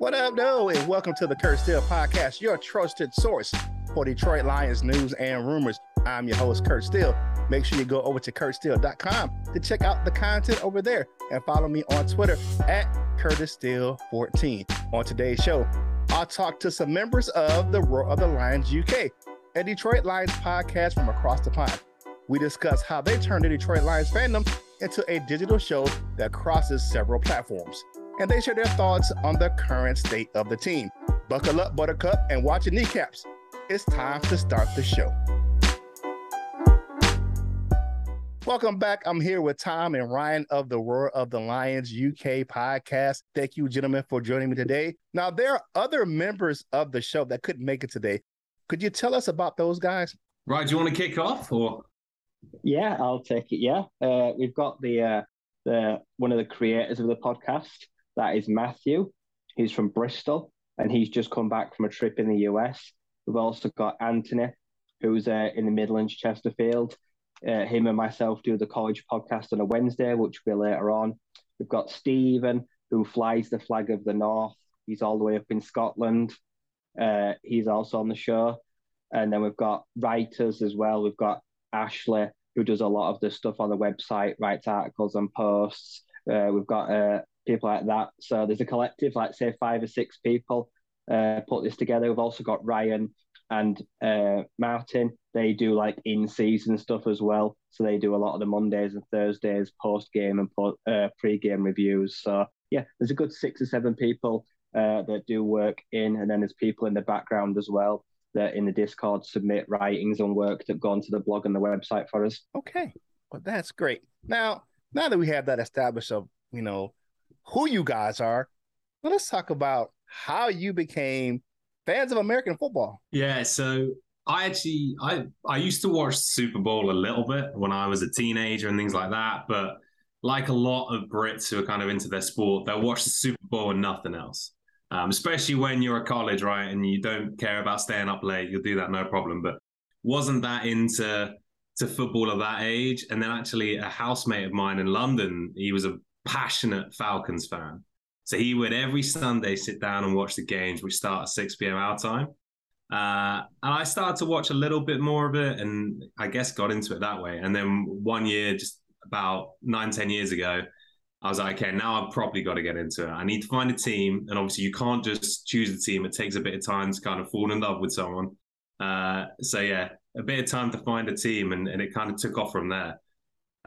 What up, though, and welcome to the Kurt Steele Podcast, your trusted source for Detroit Lions news and rumors. I'm your host, Kurt Steele. Make sure you go over to kurtsteele.com to check out the content over there and follow me on Twitter at Curtis Steele 14 On today's show, I'll talk to some members of the Roar of the Lions UK, a Detroit Lions podcast from across the pond. We discuss how they turned the Detroit Lions fandom into a digital show that crosses several platforms and they share their thoughts on the current state of the team. Buckle up, Buttercup, and watch your kneecaps. It's time to start the show. Welcome back. I'm here with Tom and Ryan of the Roar of the Lions UK podcast. Thank you, gentlemen, for joining me today. Now, there are other members of the show that couldn't make it today. Could you tell us about those guys? Right. Do you want to kick off or? Yeah, I'll take it. Yeah. Uh, we've got the, uh, the one of the creators of the podcast, that is Matthew. He's from Bristol and he's just come back from a trip in the US. We've also got Anthony, who's uh, in the Midlands, Chesterfield. Uh, him and myself do the college podcast on a Wednesday, which will be later on. We've got Stephen, who flies the flag of the North. He's all the way up in Scotland. Uh, he's also on the show. And then we've got writers as well. We've got Ashley, who does a lot of the stuff on the website, writes articles and posts. Uh, we've got uh, people like that. So there's a collective, like say five or six people uh, put this together. We've also got Ryan and uh, Martin. They do like in season stuff as well. So they do a lot of the Mondays and Thursdays post game and po- uh, pre game reviews. So yeah, there's a good six or seven people uh, that do work in, and then there's people in the background as well that in the Discord submit writings and work that go onto the blog and the website for us. Okay, well that's great. Now, now that we have that established of you know who you guys are, let's talk about how you became fans of American football. Yeah, so I actually I I used to watch Super Bowl a little bit when I was a teenager and things like that, but like a lot of Brits who are kind of into their sport, they'll watch the Super Bowl and nothing else. Um, especially when you're at college, right, and you don't care about staying up late, you'll do that no problem. But wasn't that into to football at that age? And then actually, a housemate of mine in London, he was a passionate Falcons fan. So he would every Sunday sit down and watch the games, which start at 6 p.m. our time. Uh, and I started to watch a little bit more of it and I guess got into it that way. And then one year, just about nine, 10 years ago, I was like, okay, now I've probably got to get into it. I need to find a team. And obviously, you can't just choose a team. It takes a bit of time to kind of fall in love with someone. Uh, so, yeah, a bit of time to find a team. And, and it kind of took off from there.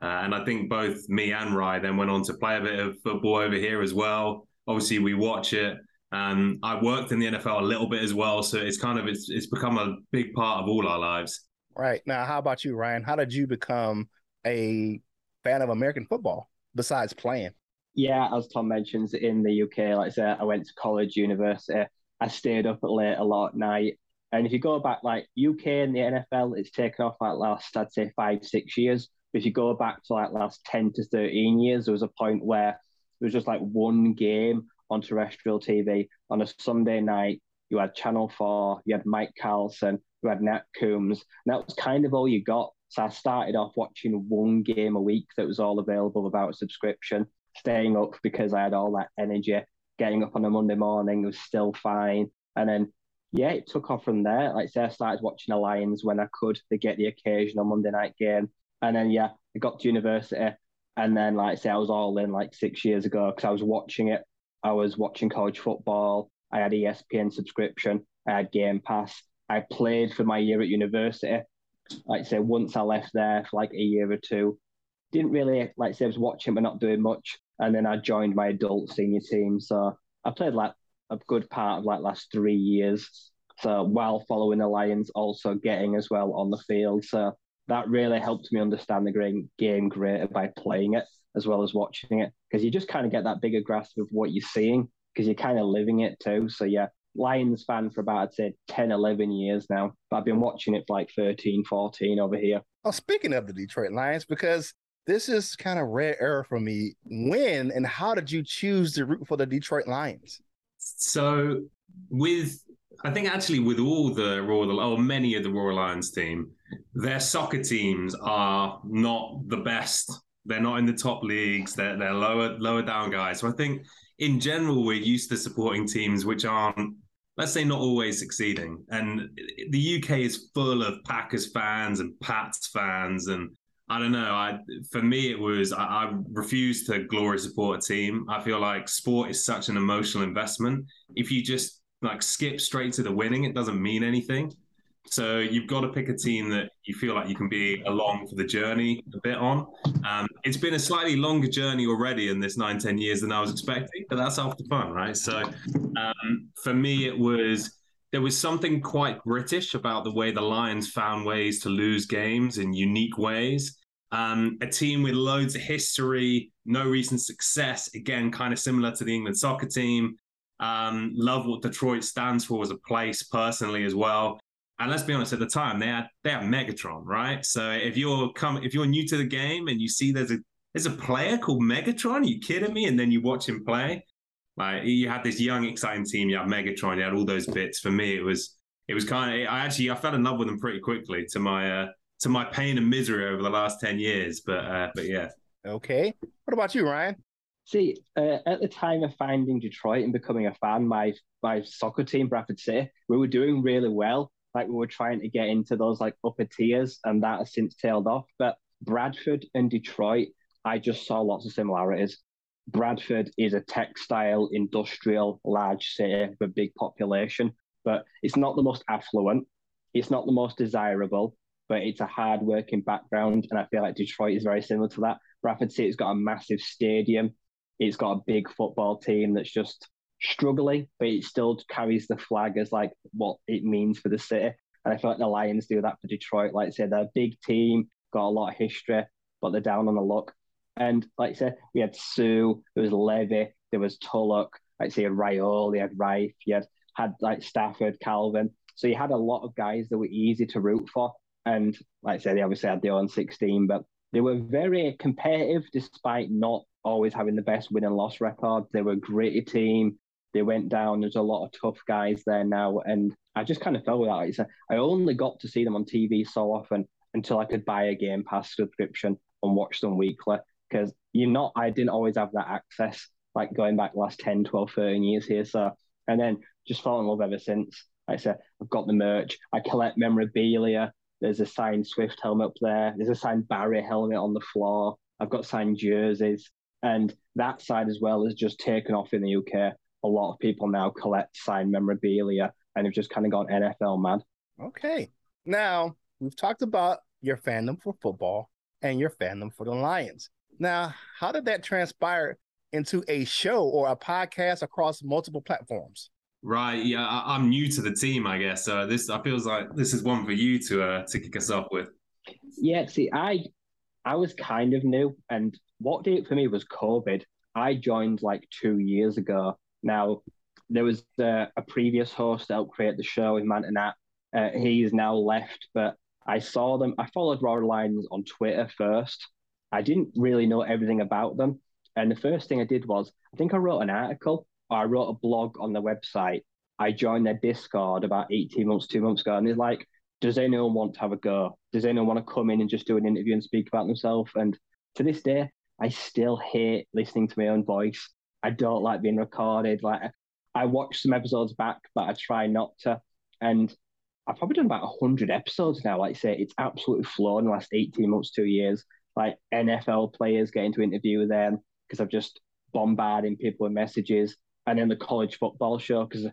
Uh, and I think both me and Rye then went on to play a bit of football over here as well. Obviously, we watch it. Um, I worked in the NFL a little bit as well, so it's kind of it's it's become a big part of all our lives. Right now, how about you, Ryan? How did you become a fan of American football besides playing? Yeah, as Tom mentions, in the UK, like I said, I went to college, university. I stayed up late a lot at night. And if you go back, like UK and the NFL, it's taken off like last, I'd say five, six years if you go back to like last 10 to 13 years, there was a point where there was just like one game on terrestrial TV on a Sunday night. You had Channel 4, you had Mike Carlson, you had Nat Coombs, and that was kind of all you got. So I started off watching one game a week that was all available without subscription, staying up because I had all that energy. Getting up on a Monday morning was still fine. And then, yeah, it took off from there. Like say, I started watching the Lions when I could to get the occasional Monday night game. And then yeah, I got to university, and then like I say, I was all in like six years ago because I was watching it. I was watching college football. I had ESPN subscription. I had Game Pass. I played for my year at university. Like I say, once I left there for like a year or two, didn't really like I say I was watching but not doing much. And then I joined my adult senior team. So I played like a good part of like last three years. So while following the Lions, also getting as well on the field. So that really helped me understand the game greater by playing it as well as watching it because you just kind of get that bigger grasp of what you're seeing because you're kind of living it too. So yeah, Lions fan for about I'd say 10, 11 years now, but I've been watching it for like 13, 14 over here. Oh, speaking of the Detroit Lions, because this is kind of rare error for me. When and how did you choose to root for the Detroit Lions? So with I think actually with all the Royal or many of the Royal Lions team, their soccer teams are not the best. They're not in the top leagues. They're they're lower lower down guys. So I think in general, we're used to supporting teams which aren't, let's say, not always succeeding. And the UK is full of Packers fans and Pats fans. And I don't know. I for me, it was I, I refuse to glory support a team. I feel like sport is such an emotional investment. If you just like skip straight to the winning, it doesn't mean anything. So you've got to pick a team that you feel like you can be along for the journey a bit on. Um, it's been a slightly longer journey already in this nine, 10 years than I was expecting, but that's the fun, right? So um, for me, it was there was something quite British about the way the Lions found ways to lose games in unique ways. Um, a team with loads of history, no recent success, again, kind of similar to the England soccer team. Um, love what Detroit stands for as a place personally as well. And let's be honest, at the time they had they had Megatron, right? So if you're come if you're new to the game and you see there's a there's a player called Megatron, Are you kidding me? And then you watch him play. Like you had this young, exciting team, you had Megatron, you had all those bits. For me, it was it was kind of I actually I fell in love with them pretty quickly to my uh, to my pain and misery over the last ten years. But uh, but yeah. Okay. What about you, Ryan? See, uh, at the time of finding Detroit and becoming a fan, my my soccer team, Bradford City, we were doing really well like we were trying to get into those like upper tiers, and that has since tailed off. But Bradford and Detroit, I just saw lots of similarities. Bradford is a textile, industrial, large city with a big population, but it's not the most affluent. It's not the most desirable, but it's a hard working background. And I feel like Detroit is very similar to that. Bradford City's got a massive stadium. It's got a big football team that's just struggling, but it still carries the flag as like what it means for the city. And I feel like the Lions do that for Detroit. Like I said, they're a big team, got a lot of history, but they're down on the luck. And like I said, we had Suh, there was Levy, there was Tulloch, like I say, Raiola, you had Reiff, you had, had like Stafford, Calvin. So you had a lot of guys that were easy to root for. And like I said, they obviously had their own 16, but they were very competitive despite not always having the best win and loss record. They were a gritty team. They went down. There's a lot of tough guys there now, and I just kind of fell with that. I only got to see them on TV so often until I could buy a Game Pass subscription and watch them weekly because you're not. I didn't always have that access. Like going back last 10, 12, 13 years here. So, and then just fell in love ever since. Like I said, I've got the merch. I collect memorabilia. There's a signed Swift helmet up there. There's a signed Barry helmet on the floor. I've got signed jerseys. And that side as well has just taken off in the UK a lot of people now collect signed memorabilia and have just kind of gone NFL mad. Okay. Now, we've talked about your fandom for football and your fandom for the Lions. Now, how did that transpire into a show or a podcast across multiple platforms? Right. Yeah, I, am new to the team, I guess. So this, I feels like this is one for you to uh, to kick us off with. Yeah. See, I I was kind of new, and what did it for me was COVID. I joined like two years ago, now, there was uh, a previous host that helped create the show with Mantonat. Uh, he's now left, but I saw them. I followed Roar Lions on Twitter first. I didn't really know everything about them. And the first thing I did was, I think I wrote an article or I wrote a blog on the website. I joined their Discord about 18 months, two months ago. And they're like, does anyone want to have a go? Does anyone want to come in and just do an interview and speak about themselves? And to this day, I still hate listening to my own voice. I don't like being recorded. Like I watch some episodes back, but I try not to. And I've probably done about hundred episodes now. Like I say, it's absolutely flown the last eighteen months, two years. Like NFL players getting to interview them because I've just bombarding people with messages, and then the college football show because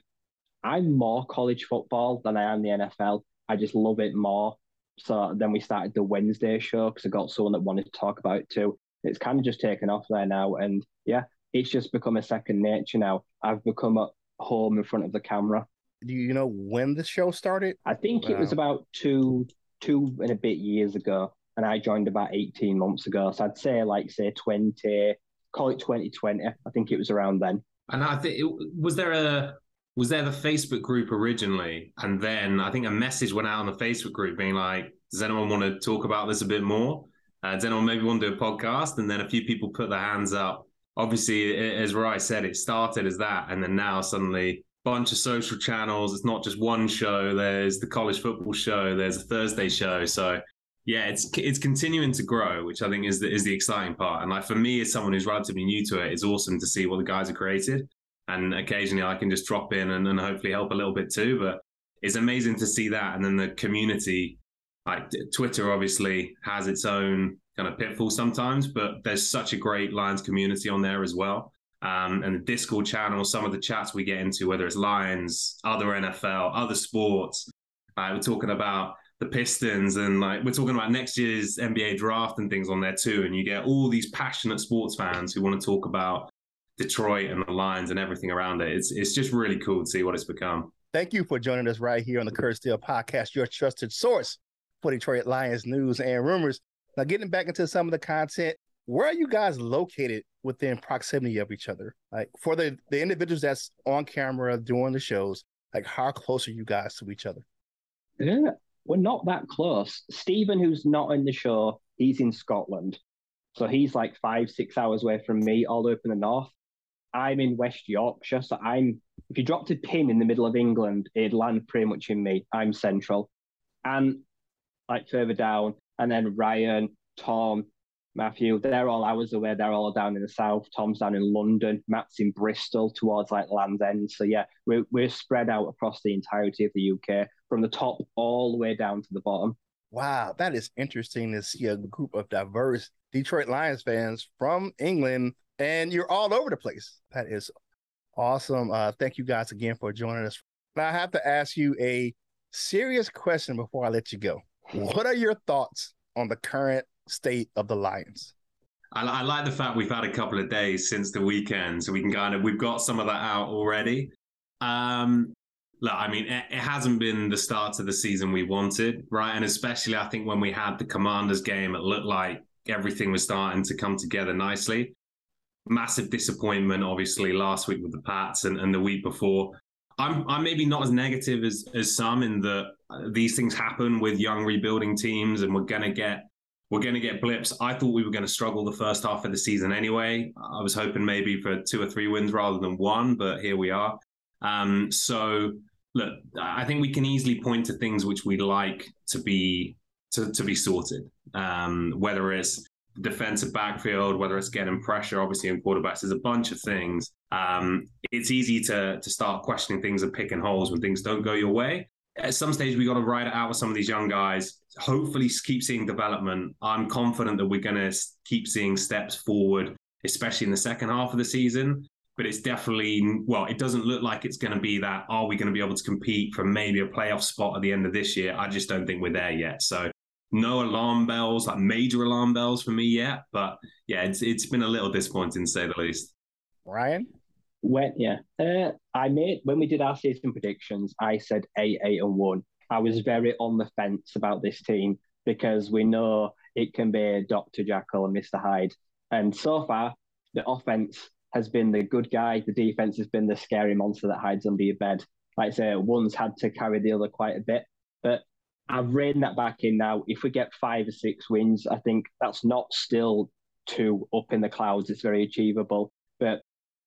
I'm more college football than I am the NFL. I just love it more. So then we started the Wednesday show because I got someone that wanted to talk about it too. It's kind of just taken off there now, and yeah, it's just become a second nature now. I've become at home in front of the camera. Do you know when the show started? I think wow. it was about two two and a bit years ago, and I joined about eighteen months ago. So I'd say like say twenty, call it twenty twenty. I think it was around then. And I think was there a was there the Facebook group originally, and then I think a message went out on the Facebook group being like, "Does anyone want to talk about this a bit more? Uh, does anyone maybe want to do a podcast?" And then a few people put their hands up obviously, as Rai said, it started as that, and then now suddenly bunch of social channels. It's not just one show. There's the college football show. There's a Thursday show. So Yeah, it's it's continuing to grow, which I think is the is the exciting part. And like for me, as someone who's relatively new to it, it's awesome to see what the guys have created. And occasionally, I can just drop in and, and hopefully help a little bit too. But it's amazing to see that. And then the community, like Twitter, obviously has its own kind of pitfall sometimes, but there's such a great Lions community on there as well. Um, and the Discord channel, some of the chats we get into, whether it's Lions, other NFL, other sports. Uh, we're talking about the Pistons and like we're talking about next year's NBA draft and things on there too. And you get all these passionate sports fans who want to talk about Detroit and the Lions and everything around it. It's it's just really cool to see what it's become. Thank you for joining us right here on the Kurt Steele podcast, your trusted source for Detroit Lions news and rumors. Now, getting back into some of the content, where are you guys located within proximity of each other? Like for the the individuals that's on camera doing the shows, like how close are you guys to each other? Yeah, we're not that close. Stephen, who's not in the show, he's in Scotland. So he's like five, six hours away from me, all the way up in the north. I'm in West Yorkshire. So I'm if you dropped a pin in the middle of England, it'd land pretty much in me. I'm central. And like further down, and then Ryan, Tom, Matthew, they're all hours away. They're all down in the south. Tom's down in London. Matt's in Bristol towards like Land's End. So yeah, we're we're spread out across the entirety of the UK, from the top all the way down to the bottom. Wow, that is interesting to see a group of diverse Detroit Lions fans from England, and you're all over the place. That is awesome. Uh, thank you guys again for joining us. Now I have to ask you a serious question before I let you go. What are your thoughts on the current state of the Lions? I, I, like the fact we've had a couple of days since the weekend, so we can kind of we've got some of that out already. Um, look, I mean, it, it hasn't been the start of the season we wanted, right? And especially, I think when we had the Commanders game, it looked like everything was starting to come together nicely. Massive disappointment, obviously, last week with the Pats and, and the week before. I'm I'm maybe not as negative as as some in that these things happen with young rebuilding teams, and we're gonna get we're gonna get blips. I thought we were gonna struggle the first half of the season anyway. I was hoping maybe for two or three wins rather than one, but here we are. Um, so look, I think we can easily point to things which we'd like to be to, to be sorted. Um, whether it's defensive backfield, whether it's getting pressure, obviously in quarterbacks, there's a bunch of things. Um, it's easy to to start questioning things and picking holes when things don't go your way. At some stage, we got to ride it out with some of these young guys. Hopefully, keep seeing development. I'm confident that we're going to keep seeing steps forward, especially in the second half of the season. But it's definitely well, it doesn't look like it's going to be that. Are we going to be able to compete for maybe a playoff spot at the end of this year? I just don't think we're there yet. So no alarm bells, like major alarm bells for me yet. But yeah, it's it's been a little disappointing to say the least. Ryan? When yeah, uh, I made when we did our season predictions, I said eight, eight, and one. I was very on the fence about this team because we know it can be Doctor Jekyll and Mister Hyde, and so far the offense has been the good guy, the defense has been the scary monster that hides under your bed. Like I say, one's had to carry the other quite a bit, but I've reined that back in now. If we get five or six wins, I think that's not still too up in the clouds. It's very achievable. But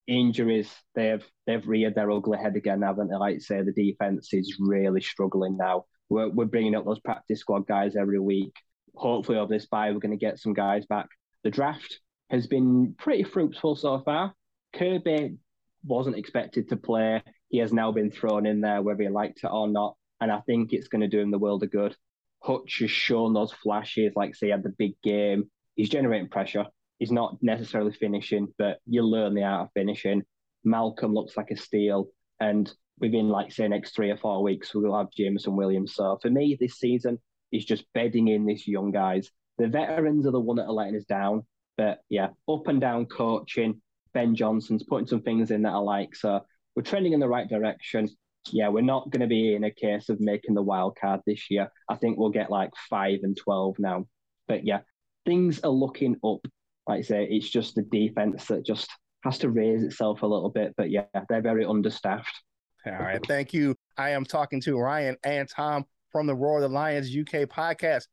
injuries, they've they've reared their ugly head again, haven't they? Like I say, the defense is really struggling now. We're, we're bringing up those practice squad guys every week. Hopefully, over this bye, we're going to get some guys back. The draft has been pretty fruitful so far. Kirby wasn't expected to play. He has now been thrown in there, whether he liked it or not and I think it's going to do him the world of good. Hutch has shown those flashes, like say, he had the big game. He's generating pressure. He's not necessarily finishing, but you learn the art of finishing. Malcolm looks like a steal, and within like say next three or four weeks, we'll have Jameson Williams. So for me, this season is just bedding in these young guys. The veterans are the one that are letting us down, but yeah, up and down coaching. Ben Johnson's putting some things in that I like. So we're trending in the right direction yeah, we're not going to be in a case of making the wild card this year. I think we'll get like five and 12 now. But yeah, things are looking up. Like I say, it's just the defense that just has to raise itself a little bit. But yeah, they're very understaffed. All right. Thank you. I am talking to Ryan and Tom from the Roar of the Lions UK podcast.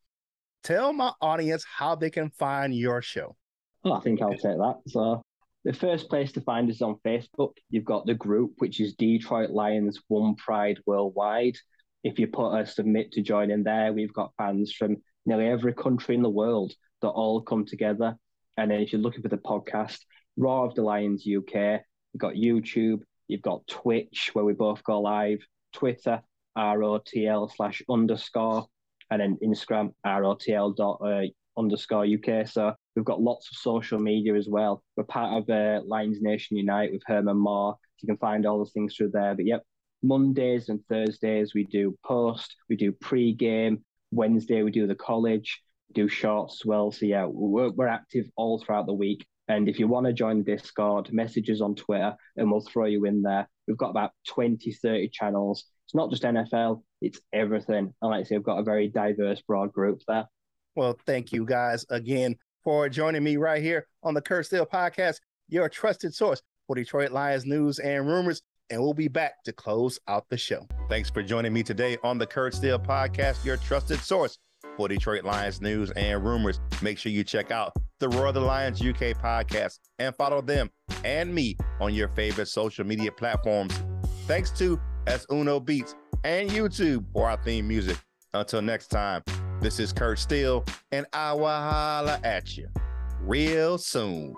Tell my audience how they can find your show. Oh, I think I'll take that. So the first place to find us on Facebook. You've got the group, which is Detroit Lions One Pride Worldwide. If you put a submit to join in there, we've got fans from nearly every country in the world that all come together. And then if you're looking for the podcast, Roar of the Lions UK, you've got YouTube, you've got Twitch, where we both go live, Twitter, ROTL slash underscore, and then Instagram, ROTL dot uh, underscore UK. So we've got lots of social media as well. We're part of uh, Lions Nation Unite with Herman Moore. You can find all those things through there. But yep, Mondays and Thursdays we do post, we do pre-game. Wednesday we do the college, do shorts as well. So yeah, we're, we're active all throughout the week. And if you want to join the Discord, messages on Twitter and we'll throw you in there. We've got about 20, 30 channels. It's not just NFL, it's everything. And like I say, I've got a very diverse, broad group there. Well, thank you guys again for joining me right here on the Kurt Steele podcast, your trusted source for Detroit Lions news and rumors. And we'll be back to close out the show. Thanks for joining me today on the Kurt Steele podcast, your trusted source for Detroit Lions news and rumors. Make sure you check out the Roar of the Lions UK podcast and follow them and me on your favorite social media platforms. Thanks to As Uno Beats and YouTube for our theme music. Until next time, this is Kurt Steele, and I will holla at you real soon.